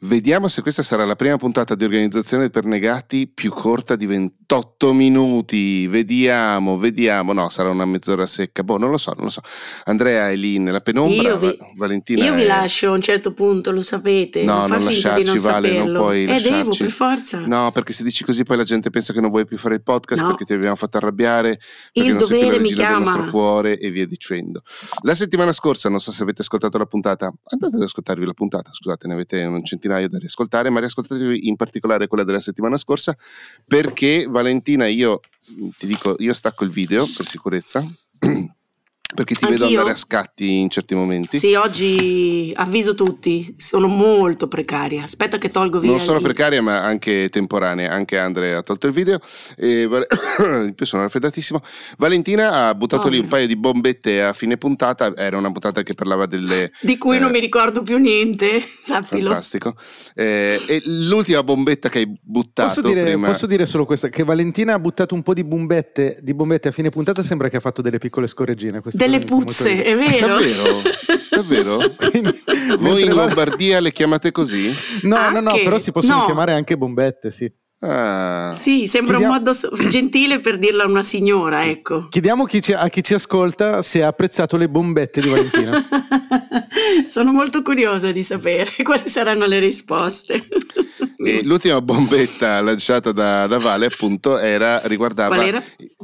Vediamo se questa sarà la prima puntata di organizzazione per negati più corta di 28 minuti. Vediamo, vediamo. No, sarà una mezz'ora secca. Boh, non lo so, non lo so. Andrea è lì nella penombra. Io vi, Valentina. io vi è... lascio a un certo punto, lo sapete. No, non, non lasciarci, non Vale, non saperlo. puoi Eh, lasciarci. devo, per forza. No, perché se dici così poi la gente pensa che non vuoi più fare il podcast No. perché ti abbiamo fatto arrabbiare, perché Il non dovere mi regina del nostro chiama. cuore e via dicendo. La settimana scorsa, non so se avete ascoltato la puntata, andate ad ascoltarvi la puntata, scusate, ne avete un centinaio da riascoltare, ma riascoltatevi in particolare quella della settimana scorsa perché Valentina, io ti dico, io stacco il video per sicurezza. Perché ti vedo Anch'io? andare a scatti in certi momenti. Sì, oggi avviso tutti, sono molto precaria. Aspetta che tolgo via non solo precaria ma anche temporanea anche Andre ha tolto il video e Val- in più sono raffreddatissimo Valentina ha buttato lì un paio di bombette a fine puntata era una puntata che parlava delle di cui non eh, mi ricordo più niente, sappilo. fantastico Eh, e l'ultima bombetta che hai buttato Posso dire, prima posso dire solo questa, che Valentina ha buttato un po' di bombette, di bombette a fine puntata, sembra che ha fatto delle piccole scorreggine. Questa Delle puzze, è vero? davvero? davvero? Quindi, voi mentre in Lombardia le chiamate così? No, no, no, Anche? però si possono No. chiamare anche bombette, sì. Ah. Sì, sembra Chiediamo- un modo so- gentile per dirla a una signora, Sì. ecco. Chiediamo chi ci- a chi ci ascolta se ha apprezzato le bombette di Valentina. Sono molto curiosa di sapere quali saranno le risposte. E l'ultima bombetta lanciata da, da Vale appunto era, riguardava era?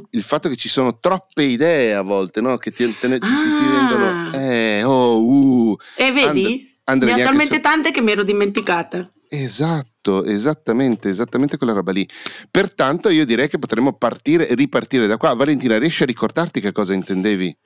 il fatto che ci sono troppe idee a volte, no? Che ti, te ne- ti- ti- Ah. vengono... Eh, oh, uh. E vedi? Andre, ne ho talmente se- tante che mi ero dimenticata. Esatto, esattamente, esattamente quella roba lì. Pertanto io direi che potremmo partire e ripartire da qua. Valentina, riesci a ricordarti che cosa intendevi?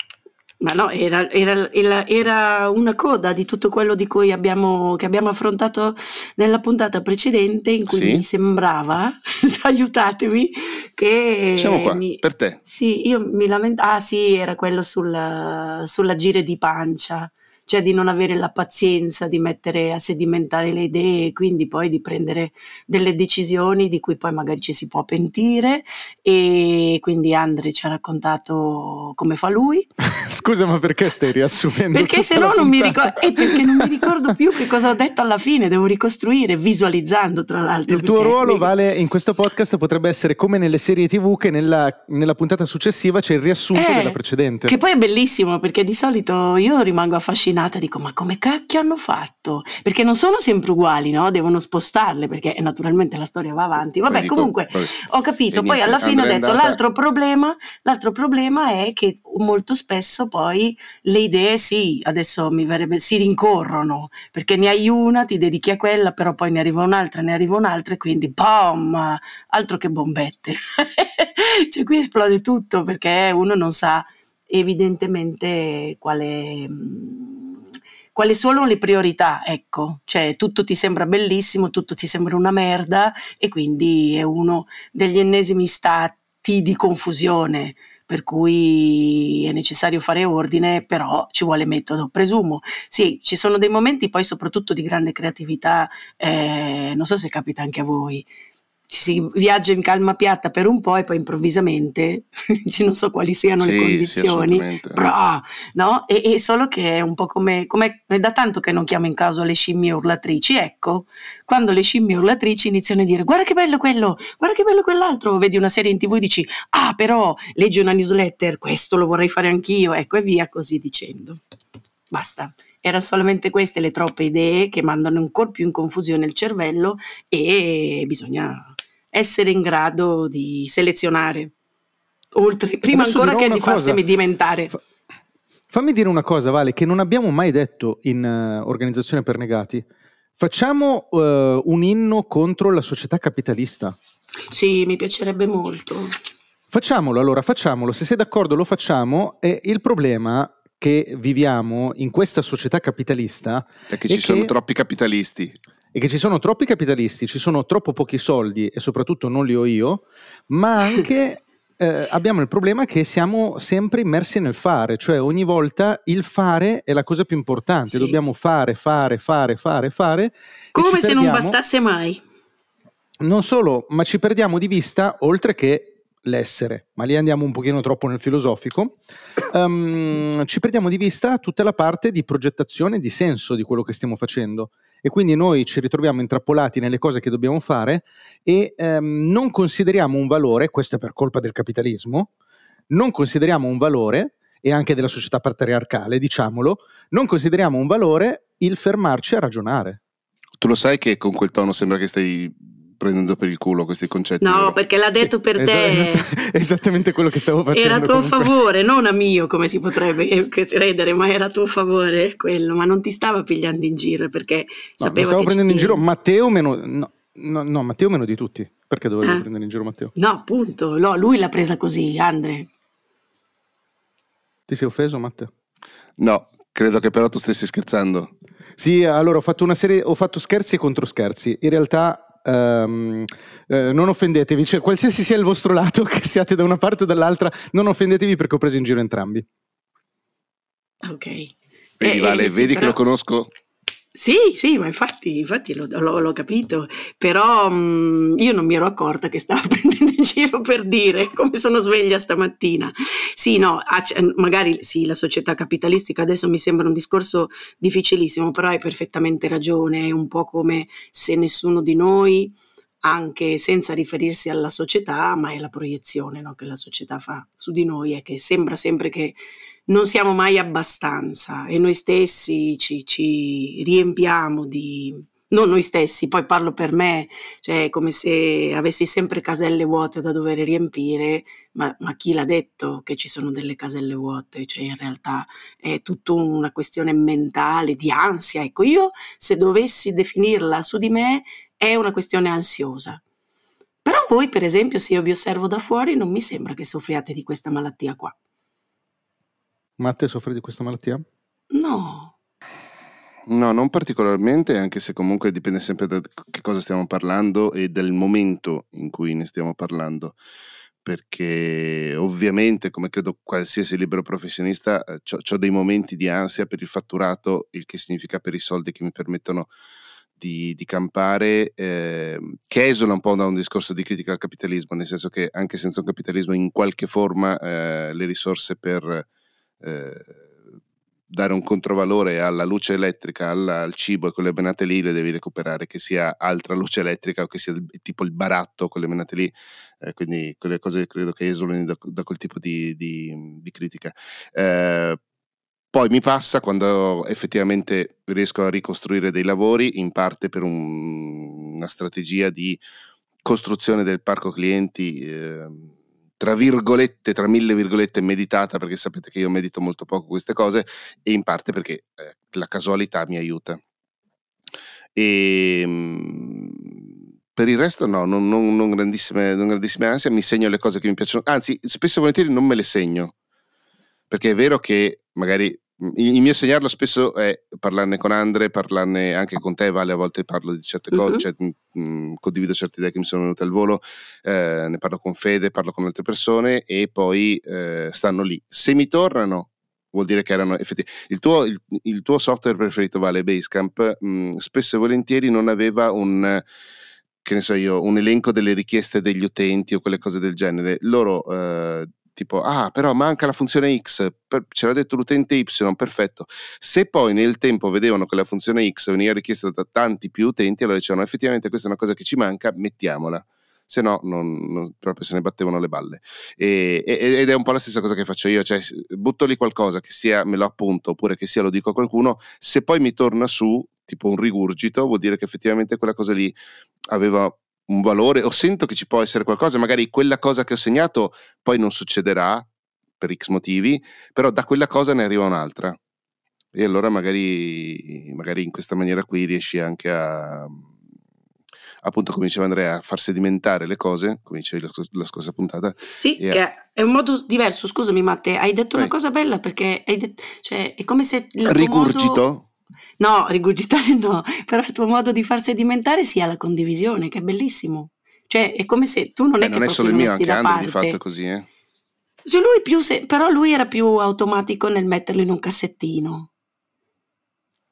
Ma no, era, era- era- una coda di tutto quello di cui abbiamo, che abbiamo affrontato nella puntata precedente, in cui Sì. mi sembrava, aiutatemi, che Siamo qua, mi- per te. Sì, io mi lamentavo. Ah, sì, era quello sulla, sull'agire di pancia, cioè di non avere la pazienza di mettere a sedimentare le idee, quindi poi di prendere delle decisioni di cui poi magari ci si può pentire. E quindi Andre ci ha raccontato come fa lui. Scusa, ma perché stai riassumendo? Perché se no non mi ricordo, e perché non mi ricordo più che cosa ho detto alla fine, devo ricostruire, visualizzando tra l'altro. Il tuo ruolo, mi- Vale, in questo podcast potrebbe essere come nelle serie TV che nella, nella puntata successiva c'è il riassunto Eh, della precedente. Che poi è bellissimo perché di solito io rimango affascinata, dico ma come cacchio hanno fatto? Perché non sono sempre uguali, no? Devono spostarle perché eh, naturalmente la storia va avanti. Vabbè, Poi dico, comunque vabbè. ho capito, poi alla fine ho detto andata- l'altro problema, l'altro problema è che molto spesso poi le idee sì, adesso mi verrebbe, si rincorrono perché ne hai una, ti dedichi a quella, però poi ne arriva un'altra, ne arriva un'altra e quindi boom, altro che bombette. cioè qui esplode tutto perché uno non sa evidentemente quale, quali sono le priorità, ecco, cioè tutto ti sembra bellissimo, tutto ti sembra una merda e quindi è uno degli ennesimi stati di confusione per cui è necessario fare ordine, però ci vuole metodo, presumo. Sì, ci sono dei momenti poi soprattutto di grande creatività, eh, non so se capita anche a voi, ci si viaggia in calma piatta per un po' e poi improvvisamente, non so quali siano le Sì, sì, condizioni, assolutamente. Bra! no? E, e solo che è un po' come, come è da tanto che non chiamo in causa le scimmie urlatrici, ecco, quando le scimmie urlatrici iniziano a dire guarda che bello quello, guarda che bello quell'altro, vedi una serie in tv e dici ah però leggi una newsletter, questo lo vorrei fare anch'io, ecco e via così dicendo. Basta, erano solamente queste le troppe idee che mandano ancora più in confusione il cervello e bisogna essere in grado di selezionare, oltre, prima Posso ancora che di farsi cosa? diventare. Fa- Fammi dire una cosa, Vale, che non abbiamo mai detto in eh, Organizzazione per Negati. Facciamo eh, un inno contro la società capitalista. Sì, mi piacerebbe molto. Facciamolo, allora facciamolo, se sei d'accordo lo facciamo e il problema che viviamo in questa società capitalista È che ci sono che- troppi capitalisti. È che ci sono troppi capitalisti, ci sono troppo pochi soldi e soprattutto non li ho io, ma anche eh, abbiamo il problema che siamo sempre immersi nel fare, cioè ogni volta il fare è la cosa più importante, Sì. dobbiamo fare, fare, fare, fare, fare. e Come se non perdiamo- bastasse mai. Non solo, ma ci perdiamo di vista, oltre che l'essere, ma lì andiamo un pochino troppo nel filosofico, ehm, ci perdiamo di vista tutta la parte di progettazione e di senso di quello che stiamo facendo. E quindi noi ci ritroviamo intrappolati nelle cose che dobbiamo fare e ehm, non consideriamo un valore, questo è per colpa del capitalismo, non consideriamo un valore e anche della società patriarcale, diciamolo, non consideriamo un valore il fermarci a ragionare. Tu lo sai che con quel tono sembra che stai prendendo per il culo questi concetti. No, vero? perché l'ha detto per te. Esatt- esattamente quello che stavo facendo. Era a tuo comunque. favore, non a mio, come si potrebbe credere, ma era a tuo favore quello. Ma non ti stava pigliando in giro perché no, sapeva stavo che prendendo in giro Matteo meno... No, no, no, Matteo meno di tutti. Perché dovevo ah. prendere in giro Matteo? No, appunto. No, lui l'ha presa così, Andre. Ti sei offeso, Matteo? No, credo che però tu stessi scherzando. Sì, allora ho fatto una serie, ho fatto scherzi contro scherzi. In realtà Um, eh, non offendetevi, cioè, qualsiasi sia il vostro lato, che siate da una parte o dall'altra, non offendetevi perché ho preso in giro entrambi. Ok. Vedi, eh, Vale, vedi però... che lo conosco? Sì, sì, ma infatti, infatti l'ho, l'ho, l'ho capito, però mh, io non mi ero accorta che stava prendendo in giro per dire come sono sveglia stamattina. Sì, no, magari sì, la società capitalistica adesso mi sembra un discorso difficilissimo, però hai perfettamente ragione, è un po' come se nessuno di noi, anche senza riferirsi alla società, ma è la proiezione no, che la società fa su di noi, è che sembra sempre che non siamo mai abbastanza e noi stessi ci, ci riempiamo di, non noi stessi, poi parlo per me, cioè come se avessi sempre caselle vuote da dover riempire, ma, ma, chi l'ha detto che ci sono delle caselle vuote? Cioè in realtà è tutta una questione mentale, di ansia. Ecco, io se dovessi definirla su di me è una questione ansiosa. Però voi, per esempio, se io vi osservo da fuori, non mi sembra che soffriate di questa malattia qua. Matte soffre di questa malattia? No. No, non particolarmente, anche se comunque dipende sempre da che cosa stiamo parlando e del momento in cui ne stiamo parlando. Perché ovviamente, come credo qualsiasi libero professionista, eh, ho dei momenti di ansia per il fatturato, il che significa per i soldi che mi permettono di, di campare, eh, che esula un po' da un discorso di critica al capitalismo, nel senso che anche senza un capitalismo in qualche forma eh, le risorse per eh, dare un controvalore alla luce elettrica, alla, al cibo e quelle benate lì le devi recuperare, che sia altra luce elettrica o che sia tipo il baratto, quelle benate lì, eh, quindi quelle cose credo che esulino da, da quel tipo di, di, di critica. Eh, poi mi passa quando effettivamente riesco a ricostruire dei lavori, in parte per un, una strategia di costruzione del parco clienti. Eh, tra virgolette, tra mille virgolette, meditata, perché sapete che io medito molto poco queste cose, e in parte perché eh, la casualità mi aiuta. E ehm, per il resto no, non, non, non, grandissime, non grandissime ansie, mi segno le cose che mi piacciono, anzi spesso e volentieri non me le segno, perché è vero che magari il mio segnarlo spesso è parlarne con Andre, parlarne anche con te, Vale, a volte parlo di certe cose, mm-hmm. cioè, mh, mm, condivido certe idee che mi sono venute al volo, eh, ne parlo con Fede, parlo con altre persone e poi eh, stanno lì. Se mi tornano, vuol dire che erano effettivamente... Il tuo, il, il tuo software preferito, Vale, Basecamp, mh, spesso e volentieri non aveva un che ne so io, un elenco delle richieste degli utenti o quelle cose del genere. Loro eh, tipo, ah, però manca la funzione X, per, c'era detto l'utente Y, perfetto. Se poi nel tempo vedevano che la funzione X veniva richiesta da tanti più utenti, allora dicevano effettivamente questa è una cosa che ci manca, mettiamola. Se no, non, non, proprio se ne battevano le balle. E, ed è un po' la stessa cosa che faccio io, cioè butto lì qualcosa che sia me lo appunto oppure che sia lo dico a qualcuno, se poi mi torna su, tipo un rigurgito, vuol dire che effettivamente quella cosa lì aveva un valore o sento che ci può essere qualcosa, magari quella cosa che ho segnato poi non succederà per X motivi, però da quella cosa ne arriva un'altra. E allora magari, magari in questa maniera qui riesci anche a, appunto come diceva Andrea, a far sedimentare le cose, come dicevi la, la scorsa puntata. Sì, che a... è un modo diverso, scusami Matte, hai detto Vai. una cosa bella perché hai detto, cioè, è come se... Rigurgito? Modo No, rigurgitare no, però il tuo modo di far sedimentare sia la condivisione, che è bellissimo. Cioè, è come se tu non Beh, è che non è solo il mio, anche Andrea di fatto così, eh. Lui più se- però lui era più automatico nel metterlo in un cassettino.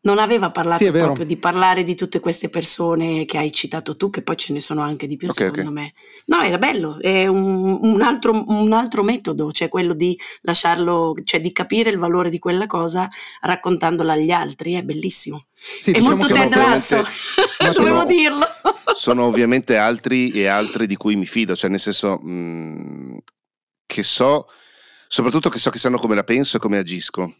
Non aveva parlato Sì, proprio di parlare di tutte queste persone che hai citato tu, che poi ce ne sono anche di più, Ok, secondo ok. me. No, era bello, è un, un altro, un altro metodo, cioè quello di lasciarlo, cioè di capire il valore di quella cosa raccontandola agli altri, è bellissimo. Sì, è diciamo molto Ted Lasso, dovevo dirlo. sono ovviamente altri e altri di cui mi fido, cioè nel senso mh, che so, soprattutto che so che sanno come la penso e come agisco.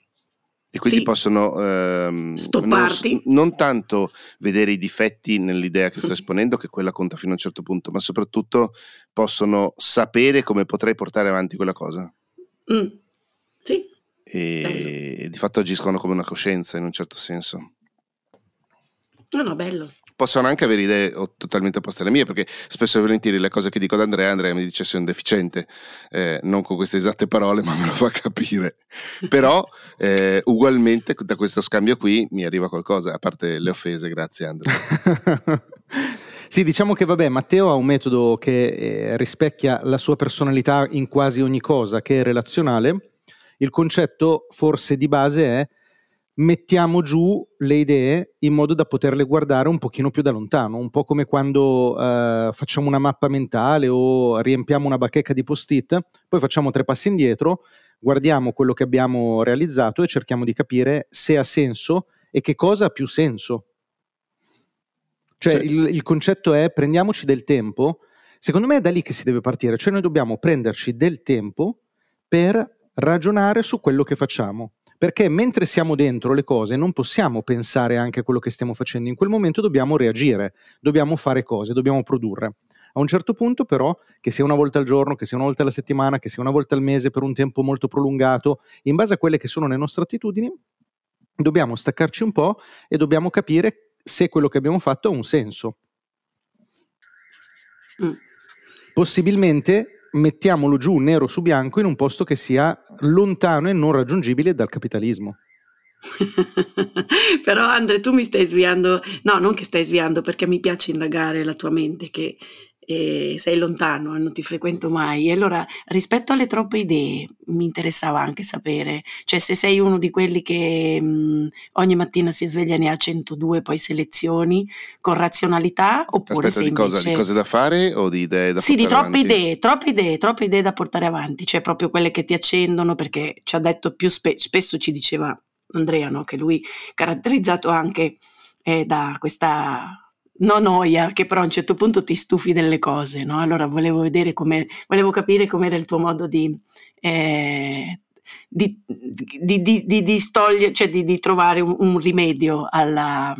E quindi Sì. possono ehm. Non, non tanto vedere i difetti nell'idea che sto esponendo, che quella conta fino a un certo punto, ma soprattutto possono sapere come potrei portare avanti quella cosa. Mm. Sì, E, e di fatto agiscono come una coscienza in un certo senso. no, no, bello. Possono anche avere idee totalmente opposte alle mie, perché spesso e volentieri le cose che dico ad Andrea, Andrea mi dice sei un deficiente, eh, non con queste esatte parole, ma me lo fa capire. Però eh, ugualmente da questo scambio qui mi arriva qualcosa, a parte le offese, grazie Andrea. Sì, diciamo che vabbè, Matteo ha un metodo che eh, rispecchia la sua personalità in quasi ogni cosa, che è relazionale. Il concetto forse di base è mettiamo giù le idee in modo da poterle guardare un pochino più da lontano, un po' come quando eh, facciamo una mappa mentale o riempiamo una bacheca di post-it, poi facciamo tre passi indietro, guardiamo quello che abbiamo realizzato e cerchiamo di capire se ha senso e che cosa ha più senso. Cioè Certo. il, il concetto è prendiamoci del tempo, secondo me è da lì che si deve partire, cioè noi dobbiamo prenderci del tempo per ragionare su quello che facciamo. Perché mentre siamo dentro le cose non possiamo pensare anche a quello che stiamo facendo, in quel momento dobbiamo reagire, dobbiamo fare cose, dobbiamo produrre. A un certo punto però, che sia una volta al giorno, che sia una volta alla settimana, che sia una volta al mese per un tempo molto prolungato, in base a quelle che sono le nostre attitudini, dobbiamo staccarci un po' e dobbiamo capire se quello che abbiamo fatto ha un senso. Mm. Possibilmente mettiamolo giù nero su bianco in un posto che sia lontano e non raggiungibile dal capitalismo. Però Andre, tu mi stai sviando, no, non che stai sviando, perché mi piace indagare la tua mente, che eh, sei lontano e non ti frequento mai. E allora, rispetto alle troppe idee, mi interessava anche sapere, cioè se sei uno di quelli che mh, ogni mattina si sveglia e ne ha 102, poi selezioni con razionalità, oppure Aspetta, se di cosa? invece... Di cose da fare o di idee da Sì, di portare troppe avanti? idee, troppe idee, troppe idee da portare avanti, cioè proprio quelle che ti accendono, perché ci ha detto più spe- spesso ci diceva Andrea, no, che lui caratterizzato anche eh, da questa no noia, che però a un certo punto ti stufi delle cose, no? Allora volevo vedere come, volevo capire com'era il tuo modo di, eh, di, di, di, di, stogliere, cioè di trovare un, un rimedio alla,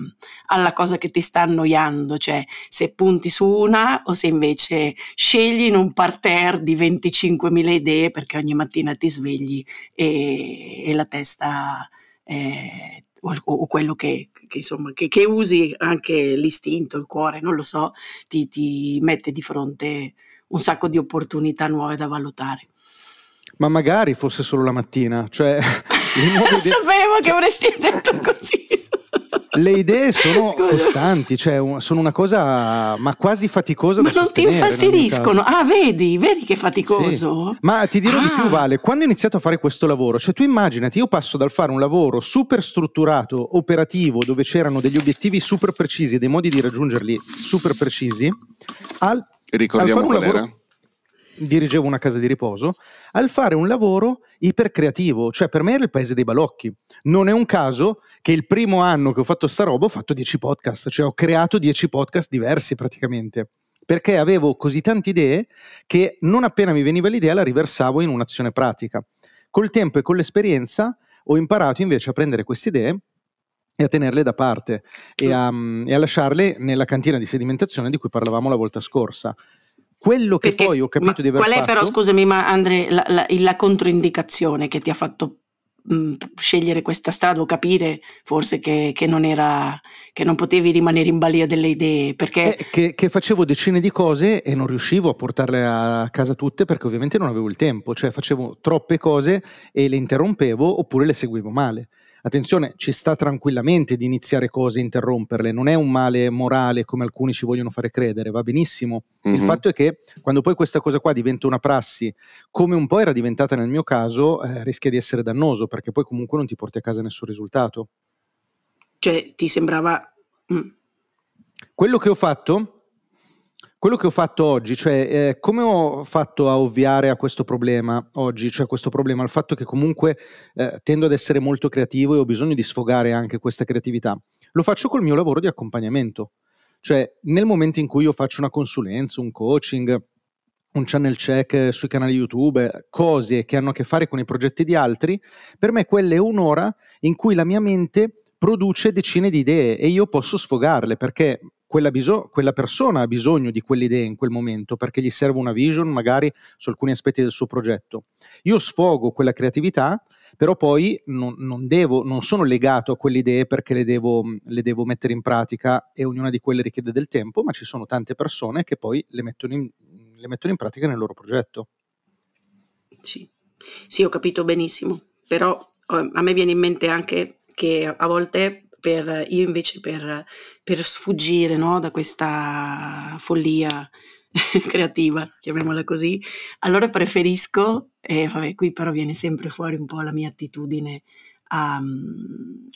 alla cosa che ti sta annoiando, cioè se punti su una o se invece scegli in un parterre di 25.000 idee perché ogni mattina ti svegli e, e la testa eh, o, o quello che, che, insomma, che, che, usi anche l'istinto, il cuore, non lo so, ti, ti mette di fronte un sacco di opportunità nuove da valutare. Ma magari fosse solo la mattina, cioè sapevo che avresti detto così. Le idee sono Scusa. costanti, cioè sono una cosa ma quasi faticosa ma da non ti infastidiscono? Ah, vedi, vedi che è faticoso. Sì. Ma ti dirò ah. di più, Vale, quando ho iniziato a fare questo lavoro, cioè tu immaginati, io passo dal fare un lavoro super strutturato, operativo, dove c'erano degli obiettivi super precisi e dei modi di raggiungerli super precisi, al, Ricordiamo al qual lavoro, era? Dirigevo una casa di riposo, al fare un lavoro ipercreativo, cioè per me era il paese dei balocchi. Non è un caso che il primo anno che ho fatto sta roba ho fatto 10 podcast, cioè ho creato 10 podcast diversi praticamente, perché avevo così tante idee che non appena mi veniva l'idea la riversavo in un'azione pratica. Col tempo e con l'esperienza ho imparato invece a prendere queste idee e a tenerle da parte e a, e a lasciarle nella cantina di sedimentazione di cui parlavamo la volta scorsa. Quello che Perché, poi ho capito di aver qual è fatto... però, scusami, ma Andre, la, la, la controindicazione che ti ha fatto mh, scegliere questa strada o capire forse che, che, non era che non potevi rimanere in balia delle idee perché eh, che, che, facevo decine di cose e non riuscivo a portarle a casa tutte perché ovviamente non avevo il tempo cioè facevo troppe cose e le interrompevo oppure le seguivo male attenzione ci sta tranquillamente di iniziare cose e interromperle non è un male morale come alcuni ci vogliono fare credere va benissimo mm-hmm. il fatto è che quando poi questa cosa qua diventa una prassi come un po' era diventata nel mio caso eh, rischia di essere dannoso perché poi comunque non ti porti a casa nessun risultato Cioè, ti sembrava... Mm. Quello che ho fatto quello che ho fatto oggi, cioè eh, come ho fatto a ovviare a questo problema oggi, cioè questo problema, al fatto che comunque eh, tendo ad essere molto creativo e ho bisogno di sfogare anche questa creatività, lo faccio col mio lavoro di accompagnamento. Cioè nel momento in cui io faccio una consulenza, un coaching, un channel check sui canali YouTube, cose che hanno a che fare con i progetti di altri, per me quella è un'ora in cui la mia mente produce decine di idee e io posso sfogarle perché quella, biso- quella, persona ha bisogno di quelle idee in quel momento perché gli serve una vision magari su alcuni aspetti del suo progetto. Io sfogo quella creatività, però poi non, non, devo, non sono legato a quelle idee perché le devo, le devo, mettere in pratica e ognuna di quelle richiede del tempo, ma ci sono tante persone che poi le mettono in, le mettono in pratica nel loro progetto. Sì. sì, ho capito benissimo, però eh, a me viene in mente anche che a volte per, io invece per, per sfuggire no, da questa follia creativa, chiamiamola così, allora preferisco, e vabbè qui però viene sempre fuori un po' la mia attitudine a,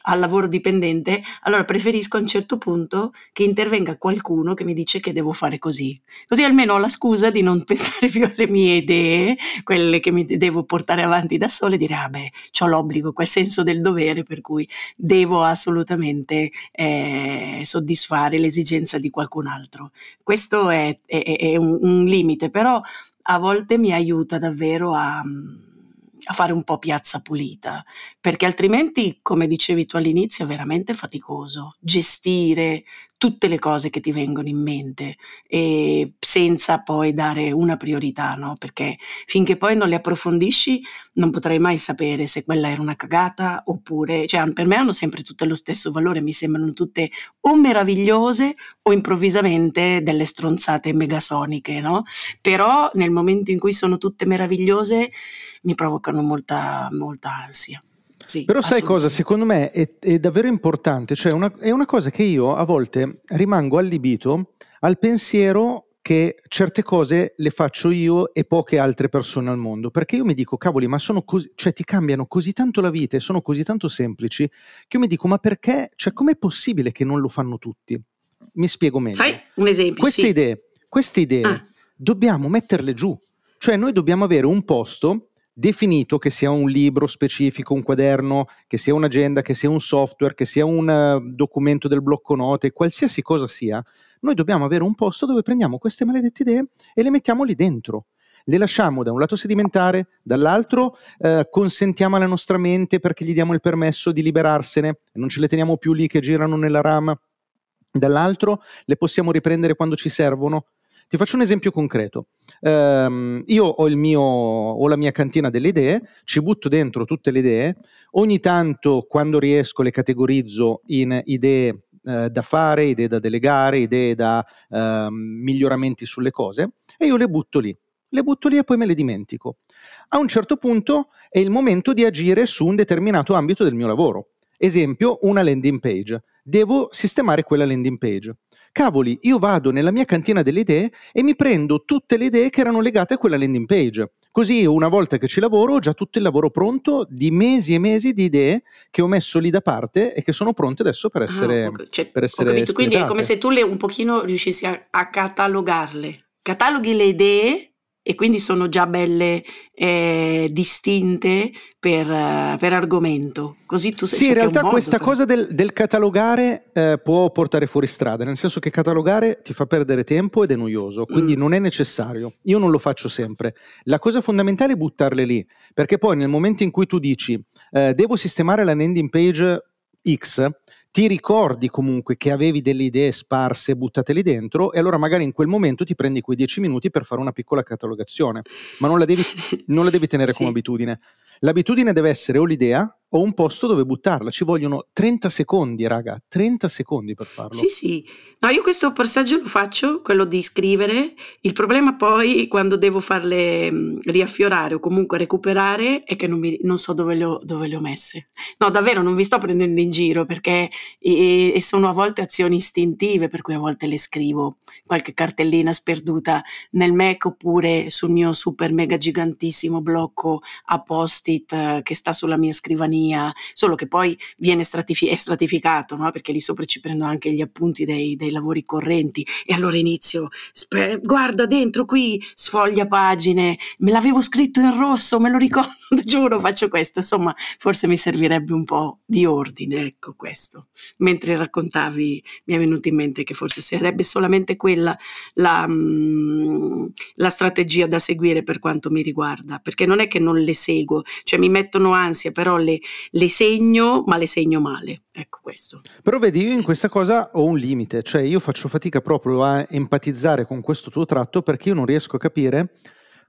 al lavoro dipendente, allora preferisco a un certo punto che intervenga qualcuno che mi dice che devo fare così. Così almeno ho la scusa di non pensare più alle mie idee, quelle che mi devo portare avanti da sola e dire, ah beh, ho l'obbligo, quel senso del dovere per cui devo assolutamente eh, soddisfare l'esigenza di qualcun altro. Questo è, è, è un, un limite, però a volte mi aiuta davvero a a fare un po' piazza pulita, perché altrimenti, come dicevi tu all'inizio, è veramente faticoso gestire tutte le cose che ti vengono in mente e senza poi dare una priorità, no? Perché finché poi non le approfondisci non potrai mai sapere se quella era una cagata oppure, cioè per me hanno sempre tutte lo stesso valore, mi sembrano tutte o meravigliose o improvvisamente delle stronzate megasoniche, no? Però nel momento in cui sono tutte meravigliose mi provocano molta, molta ansia. Sì, Però sai cosa? Secondo me è, è davvero importante, cioè una, è una cosa che io a volte rimango allibito al pensiero che certe cose le faccio io e poche altre persone al mondo, perché io mi dico, cavoli, ma sono così, cioè ti cambiano così tanto la vita e sono così tanto semplici, che io mi dico, ma perché, cioè com'è possibile che non lo fanno tutti? Mi spiego meglio. Fai un esempio. Queste sì. idee, queste idee ah. dobbiamo metterle giù, cioè noi dobbiamo avere un posto definito che sia un libro specifico, un quaderno, che sia un'agenda, che sia un software, che sia un uh, documento del blocco note, qualsiasi cosa sia, noi dobbiamo avere un posto dove prendiamo queste maledette idee e le mettiamo lì dentro. Le lasciamo da un lato sedimentare, dall'altro eh, consentiamo alla nostra mente perché gli diamo il permesso di liberarsene non ce le teniamo più lì che girano nella RAM. Dall'altro le possiamo riprendere quando ci servono ti faccio un esempio concreto. Um, io ho, mio, ho, la mia cantina delle idee, ci butto dentro tutte le idee, ogni tanto quando riesco le categorizzo in idee uh, da fare, idee da delegare, idee da uh, miglioramenti sulle cose e io le butto lì. Le butto lì e poi me le dimentico. A un certo punto è il momento di agire su un determinato ambito del mio lavoro. Esempio, una landing page. Devo sistemare quella landing page cavoli, io vado nella mia cantina delle idee e mi prendo tutte le idee che erano legate a quella landing page. Così una volta che ci lavoro ho già tutto il lavoro pronto di mesi e mesi di idee che ho messo lì da parte e che sono pronte adesso per essere, ah, cioè, per essere Quindi è come se tu le, un pochino riuscissi a, a catalogarle. Cataloghi le idee e quindi sono già belle eh, distinte per, per, argomento. Così tu sei Sì, in realtà questa per... cosa del, del catalogare eh, può portare fuori strada, nel senso che catalogare ti fa perdere tempo ed è noioso, quindi mm. non è necessario. Io non lo faccio sempre. La cosa fondamentale è buttarle lì, perché poi nel momento in cui tu dici eh, devo sistemare la landing page X, ti ricordi comunque che avevi delle idee sparse, buttate lì dentro, e allora magari in quel momento ti prendi quei dieci minuti per fare una piccola catalogazione, ma non la devi, non la devi tenere sì. come abitudine. L'abitudine deve essere o l'idea o un posto dove buttarla. Ci vogliono 30 secondi, raga, 30 secondi per farlo. Sì, sì. No, io questo passaggio lo faccio, quello di scrivere. Il problema poi quando devo farle mm, riaffiorare o comunque recuperare è che non, mi, non so dove le, ho, dove le, ho, messe. No, davvero non vi sto prendendo in giro perché e, e sono a volte azioni istintive, per cui a volte le scrivo qualche cartellina sperduta nel Mac oppure sul mio super mega gigantissimo blocco a posti post-it eh, che sta sulla mia scrivania, solo che poi viene stratifi- stratificato, no? perché lì sopra ci prendo anche gli appunti dei, dei lavori correnti e allora inizio, spe- guarda dentro qui, sfoglia pagine, me l'avevo scritto in rosso, me lo ricordo, giuro, faccio questo, insomma, forse mi servirebbe un po' di ordine, ecco questo. Mentre raccontavi mi è venuto in mente che forse sarebbe solamente quella la, mm, la strategia da seguire per quanto mi riguarda, perché non è che non le seguo, cioè mi mettono ansia, però le, le segno, ma le segno male. Ecco questo. Però vedi, io in questa cosa ho un limite, cioè io faccio fatica proprio a empatizzare con questo tuo tratto perché io non riesco a capire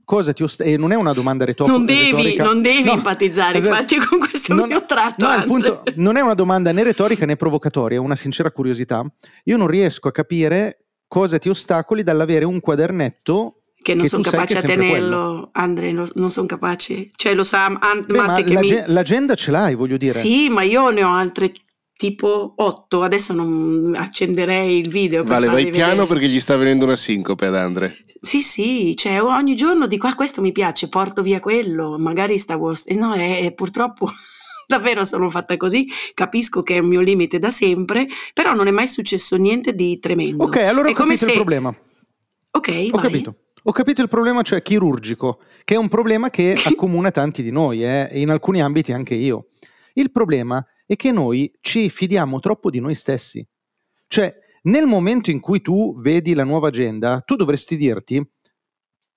cosa ti osta- e non è una domanda retorica. Non devi, non devi no, empatizzare, esatto. infatti, con questo non, mio tratto. No, punto, non è una domanda né retorica né provocatoria, è una sincera curiosità. Io non riesco a capire cosa ti ostacoli dall'avere un quadernetto che non sono capace a tenerlo, Andre, non sono capace. Cioè, lo sa and- Beh, ma l'ag- mi... l'agenda ce l'hai, voglio dire. Sì, ma io ne ho altre tipo 8. Adesso non accenderei il video. vale, vai piano vedere. perché gli sta venendo una sincope ad Andre. Sì, sì, cioè ogni giorno dico, ah, questo mi piace, porto via quello, magari stavo... Eh, no, è, è purtroppo davvero sono fatta così, capisco che è un mio limite da sempre, però non è mai successo niente di tremendo. Ok, allora ho capito se... il problema. Ok, ho vai. capito. Ho capito il problema, cioè chirurgico, che è un problema che accomuna tanti di noi, eh, in alcuni ambiti anche io. Il problema è che noi ci fidiamo troppo di noi stessi. Cioè, nel momento in cui tu vedi la nuova agenda, tu dovresti dirti,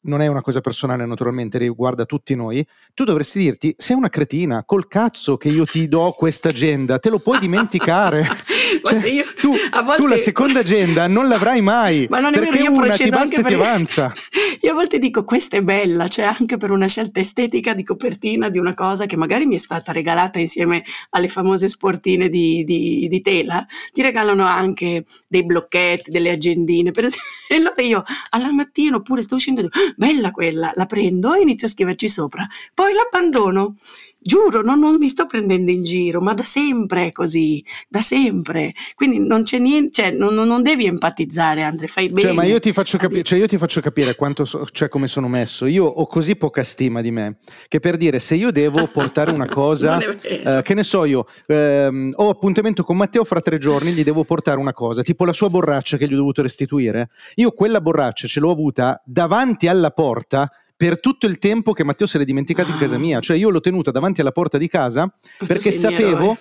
non è una cosa personale naturalmente, riguarda tutti noi, tu dovresti dirti, sei una cretina, col cazzo che io ti do questa agenda, te lo puoi dimenticare. cioè, io, tu, volte... tu, la seconda agenda non l'avrai mai, Ma non è perché vero, io una ti basta e ti avanza. Io a volte dico, questa è bella, cioè anche per una scelta estetica di copertina di una cosa che magari mi è stata regalata insieme alle famose sportine di, di, di tela, ti regalano anche dei blocchetti, delle agendine, per esempio, e allora io alla mattina oppure sto uscendo e dico, bella quella, la prendo e inizio a scriverci sopra, poi l'abbandono Giuro, non, non, mi sto prendendo in giro, ma da sempre è così, da sempre. Quindi non c'è niente, cioè, non, non, devi empatizzare, Andre, fai bene. Cioè, ma io ti faccio, capi- cioè, io ti faccio capire quanto so- cioè, come sono messo. Io ho così poca stima di me che per dire se io devo portare una cosa, eh, che ne so io, ehm, ho appuntamento con Matteo fra tre giorni, gli devo portare una cosa, tipo la sua borraccia che gli ho dovuto restituire. Io quella borraccia ce l'ho avuta davanti alla porta per tutto il tempo che Matteo se l'è dimenticato in casa mia. Cioè io l'ho tenuta davanti alla porta di casa perché sapevo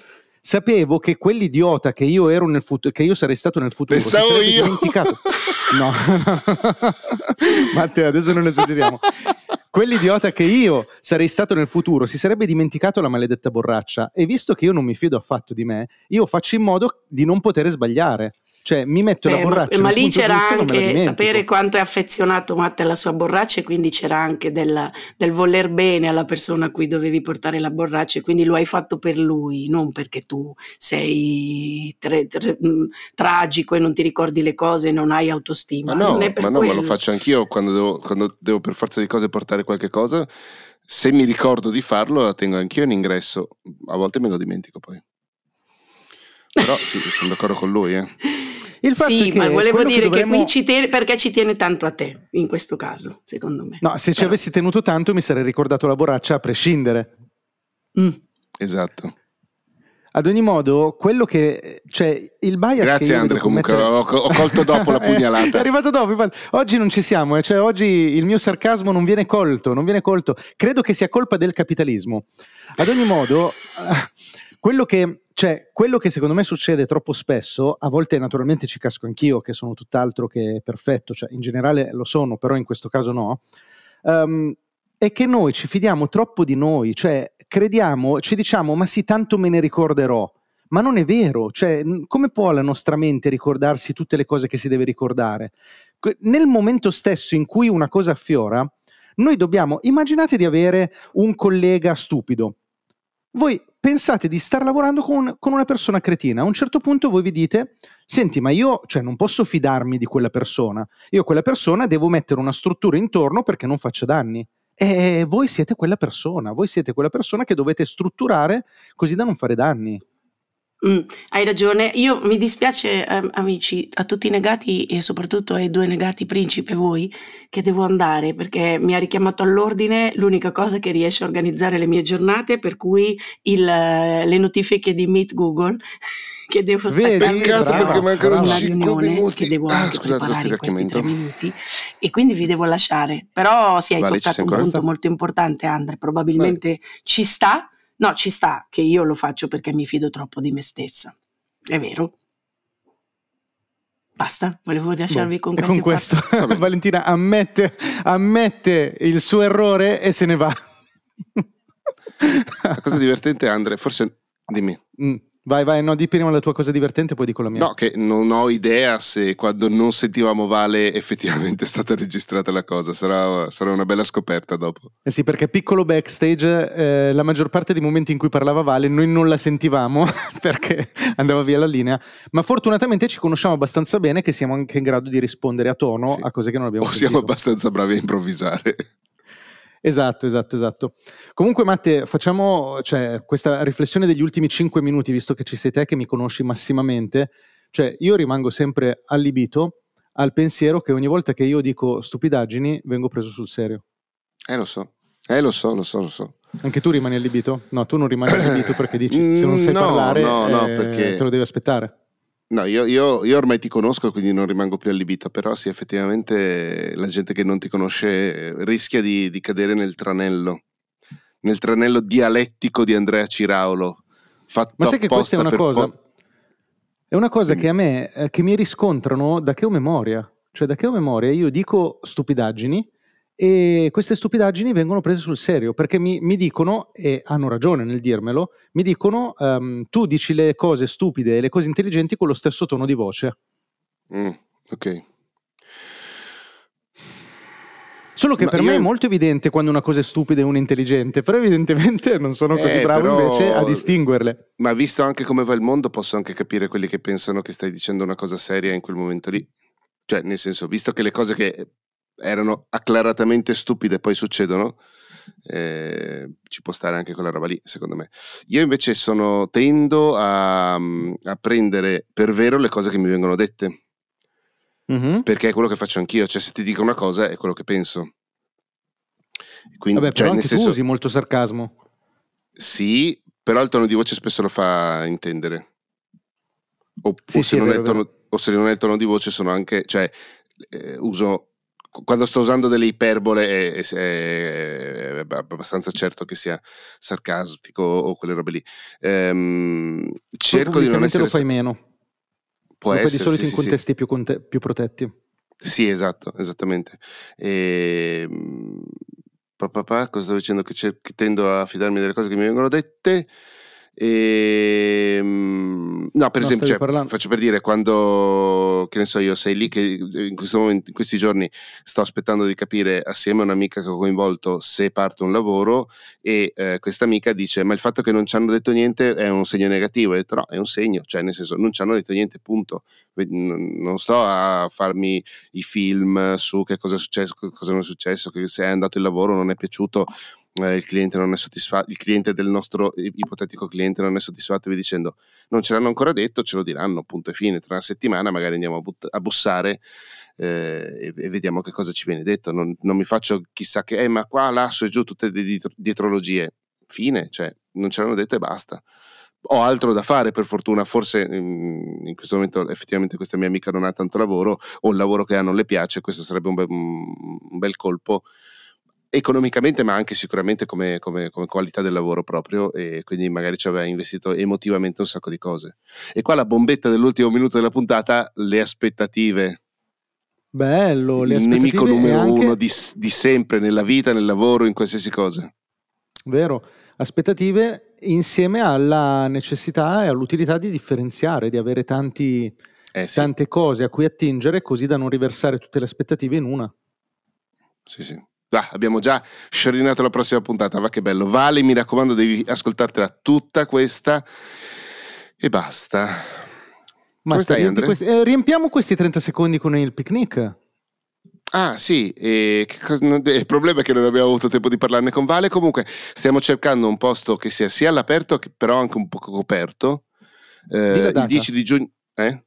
sapevo che quell'idiota che io ero nel futuro, che io sarei stato nel futuro, Pensavo io. dimenticato. No, Matteo, adesso non esageriamo. Quell'idiota che io sarei stato nel futuro si sarebbe dimenticato la maledetta borraccia e visto che io non mi fido affatto di me, io faccio in modo di non poter sbagliare. Cioè, mi metto Beh, la borraccia. Ma, ma lì c'era anche sapere quanto è affezionato Matte alla sua borraccia, e quindi c'era anche del, del, voler bene alla persona a cui dovevi portare la borraccia, e quindi lo hai fatto per lui, non perché tu sei tre, tre, mh, mm, tragico e non ti ricordi le cose e non hai autostima. Ma no, ma, no ma, lo faccio anch'io quando devo, quando devo per forza di cose portare qualche cosa. Se mi ricordo di farlo, la tengo anch'io in ingresso. A volte me lo dimentico poi. Però sì, sono d'accordo con lui. Eh. Il fatto sì, ma volevo dire che, dovremmo... che ci tiene, perché ci tiene tanto a te in questo caso, secondo me. No, se Però... ci avessi tenuto tanto mi sarei ricordato la borraccia a prescindere. Mm. Esatto. Ad ogni modo, quello che cioè il bias Grazie Andre, comunque mettere... ho, ho, colto dopo la pugnalata. è arrivato dopo, oggi non ci siamo, eh, cioè oggi il mio sarcasmo non viene colto, non viene colto. Credo che sia colpa del capitalismo. Ad ogni modo, quello che cioè, quello che secondo me succede troppo spesso, a volte naturalmente ci casco anch'io, che sono tutt'altro che perfetto, cioè in generale lo sono, però in questo caso no, um, è che noi ci fidiamo troppo di noi, cioè crediamo, ci diciamo, ma sì, tanto me ne ricorderò. Ma non è vero, cioè, come può la nostra mente ricordarsi tutte le cose che si deve ricordare? Nel momento stesso in cui una cosa affiora, noi dobbiamo, immaginate di avere un collega stupido. Voi pensate di star lavorando con, con, una persona cretina. A un certo punto voi vi dite, senti, ma io cioè, non posso fidarmi di quella persona. Io quella persona devo mettere una struttura intorno perché non faccia danni. E voi siete quella persona, voi siete quella persona che dovete strutturare così da non fare danni. Mm, hai ragione, io mi dispiace eh, amici, a tutti i negati e soprattutto ai due negati principe voi, che devo andare perché mi ha richiamato all'ordine l'unica cosa che riesce a organizzare le mie giornate, per cui il, le notifiche di Meet Google che devo staccare Peccato brava, perché mancano una 5 riunione minuti. che devo Ah, anche scusate, preparare in questi tre raccomando. minuti e quindi vi devo lasciare. Però sì, hai Vale, toccato un punto molto importante, Andre. Probabilmente ci sta, no, ci sta che io lo faccio perché mi fido troppo di me stessa. È vero. Basta, volevo lasciarvi con Boh, con quattro- questo. Valentina ammette, ammette il suo errore e se ne va. La cosa divertente, Andre, forse dimmi. Mm, Vai, vai, no, di prima la tua cosa divertente, poi dico la mia. No, che non ho idea se quando non sentivamo Vale effettivamente è stata registrata la cosa. Sarà, sarà una bella scoperta dopo. Eh sì, perché piccolo backstage, eh, la maggior parte dei momenti in cui parlava Vale noi non la sentivamo perché andava via la linea, ma fortunatamente ci conosciamo abbastanza bene che siamo anche in grado di rispondere a tono Sì. a cose che non abbiamo O sentito. siamo abbastanza bravi a improvvisare. Esatto, esatto, esatto. Comunque Matte, facciamo cioè, questa riflessione degli ultimi 5 minuti, visto che ci sei te che mi conosci massimamente, cioè io rimango sempre allibito al pensiero che ogni volta che io dico stupidaggini vengo preso sul serio. Eh, lo so. Eh, lo so, lo so, lo so. Anche tu rimani allibito? No, tu non rimani allibito perché dici se non sai No, parlare no, no, eh, perché- te lo devi aspettare. No, io, io- io ormai ti conosco, quindi non rimango più allibito, però sì, effettivamente la gente che non ti conosce eh, rischia di, di cadere nel tranello, nel tranello dialettico di Andrea Ciraulo, fatto Ma sai che questa è una cosa? po- È una cosa che a me, eh, che mi riscontrano da che ho memoria. Cioè da che ho memoria io dico stupidaggini e queste stupidaggini vengono prese sul serio perché mi, mi dicono, e hanno ragione nel dirmelo, mi dicono ehm, tu dici le cose stupide e le cose intelligenti con lo stesso tono di voce. Mm, ok. Solo che Ma per io- me è molto evidente quando una cosa è stupida e una intelligente, però evidentemente non sono così Eh, bravo però- invece a distinguerle. Ma visto anche come va il mondo, posso anche capire quelli che pensano che stai dicendo una cosa seria in quel momento lì. Cioè, nel senso, visto che le cose che erano acclaratamente stupide poi succedono, eh, ci può stare anche quella roba lì, secondo me. Io invece sono, tendo a, a prendere per vero le cose che mi vengono dette, Mhm. perché è quello che faccio anch'io. Cioè, se ti dico una cosa, è quello che penso. Quindi, Vabbè, cioè, senso, usi molto sarcasmo. Sì, però il tono di voce spesso lo fa intendere. O, Sì, o sì, se è non è vero, tono, o se non è il tono di voce, sono anche, cioè, eh, uso quando sto usando delle iperbole è, è- è abbastanza certo che sia sarcastico o quelle robe lì. Ehm, cerco di non essere. lo fai meno. può lo fai essere, di solito sì, in sì, sì. contesti più, conte- più protetti. Sì, esatto, esattamente. E, mm, pa, pa, pa, cosa stavo dicendo? Che, cer- che tendo a fidarmi delle cose che mi vengono dette. E, mm, no, per No, esempio, cioè, faccio per dire, quando, che ne so io, sei lì che in, questo momento, in questi giorni sto aspettando di capire assieme a un'amica che ho coinvolto se parte un lavoro e eh, questa amica dice, ma il fatto che non ci hanno detto niente è un segno negativo. E ho detto, no, è un segno, cioè nel senso, non ci hanno detto niente, punto. Non sto a farmi i film su che cosa è successo, cosa non è successo, che se è andato il lavoro non è piaciuto, eh, il cliente non è soddisfatto, il cliente del nostro ipotetico cliente non è soddisfatto via dicendo non ce l'hanno ancora detto, ce lo diranno, punto e fine. Tra una settimana magari andiamo a, but- a bussare eh, e, vediamo che cosa ci viene detto. Non, non mi faccio chissà che, eh, ma qua, là, su e giù tutte le dietro- dietrologie. Fine, cioè non ce l'hanno detto e basta ho altro da fare per fortuna, forse mm, in questo momento effettivamente questa mia amica non ha tanto lavoro o il lavoro che ha non le piace, questo sarebbe un, be- un bel colpo economicamente ma anche sicuramente come, come- come qualità del lavoro proprio e quindi magari ci aveva investito emotivamente un sacco di cose. E qua la bombetta dell'ultimo minuto della puntata, le aspettative. Bello, le il aspettative nemico numero anche- uno di, di sempre nella vita, nel lavoro, in qualsiasi cosa. Vero, aspettative insieme alla necessità e all'utilità di differenziare, di avere tanti, Eh sì, tante cose a cui attingere così da non riversare tutte le aspettative in una. sì, sì. Ah, abbiamo già sciorinato la prossima puntata, va che bello. Vale, mi raccomando, devi ascoltartela tutta questa e basta. Ma stai, riempi Andre? questi- eh, riempiamo questi 30 secondi con il picnic. Ah sì, e che cosa- il problema è che non abbiamo avuto tempo di parlarne con Vale, comunque stiamo cercando un posto che sia sia all'aperto che però anche un poco coperto, Eh, il 10 di giugno... Eh?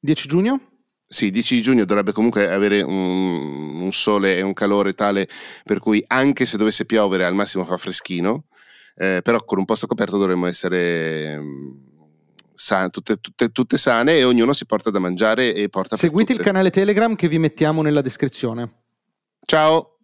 10 giugno? Sì, 10 giugno dovrebbe comunque avere un, un, sole e un calore tale per cui anche se dovesse piovere al massimo fa freschino, eh, però con un posto coperto dovremmo essere mm, san, tutte, tutte, tutte, sane e ognuno si porta da mangiare e porta Seguite il canale Telegram che vi mettiamo nella descrizione. Ciao!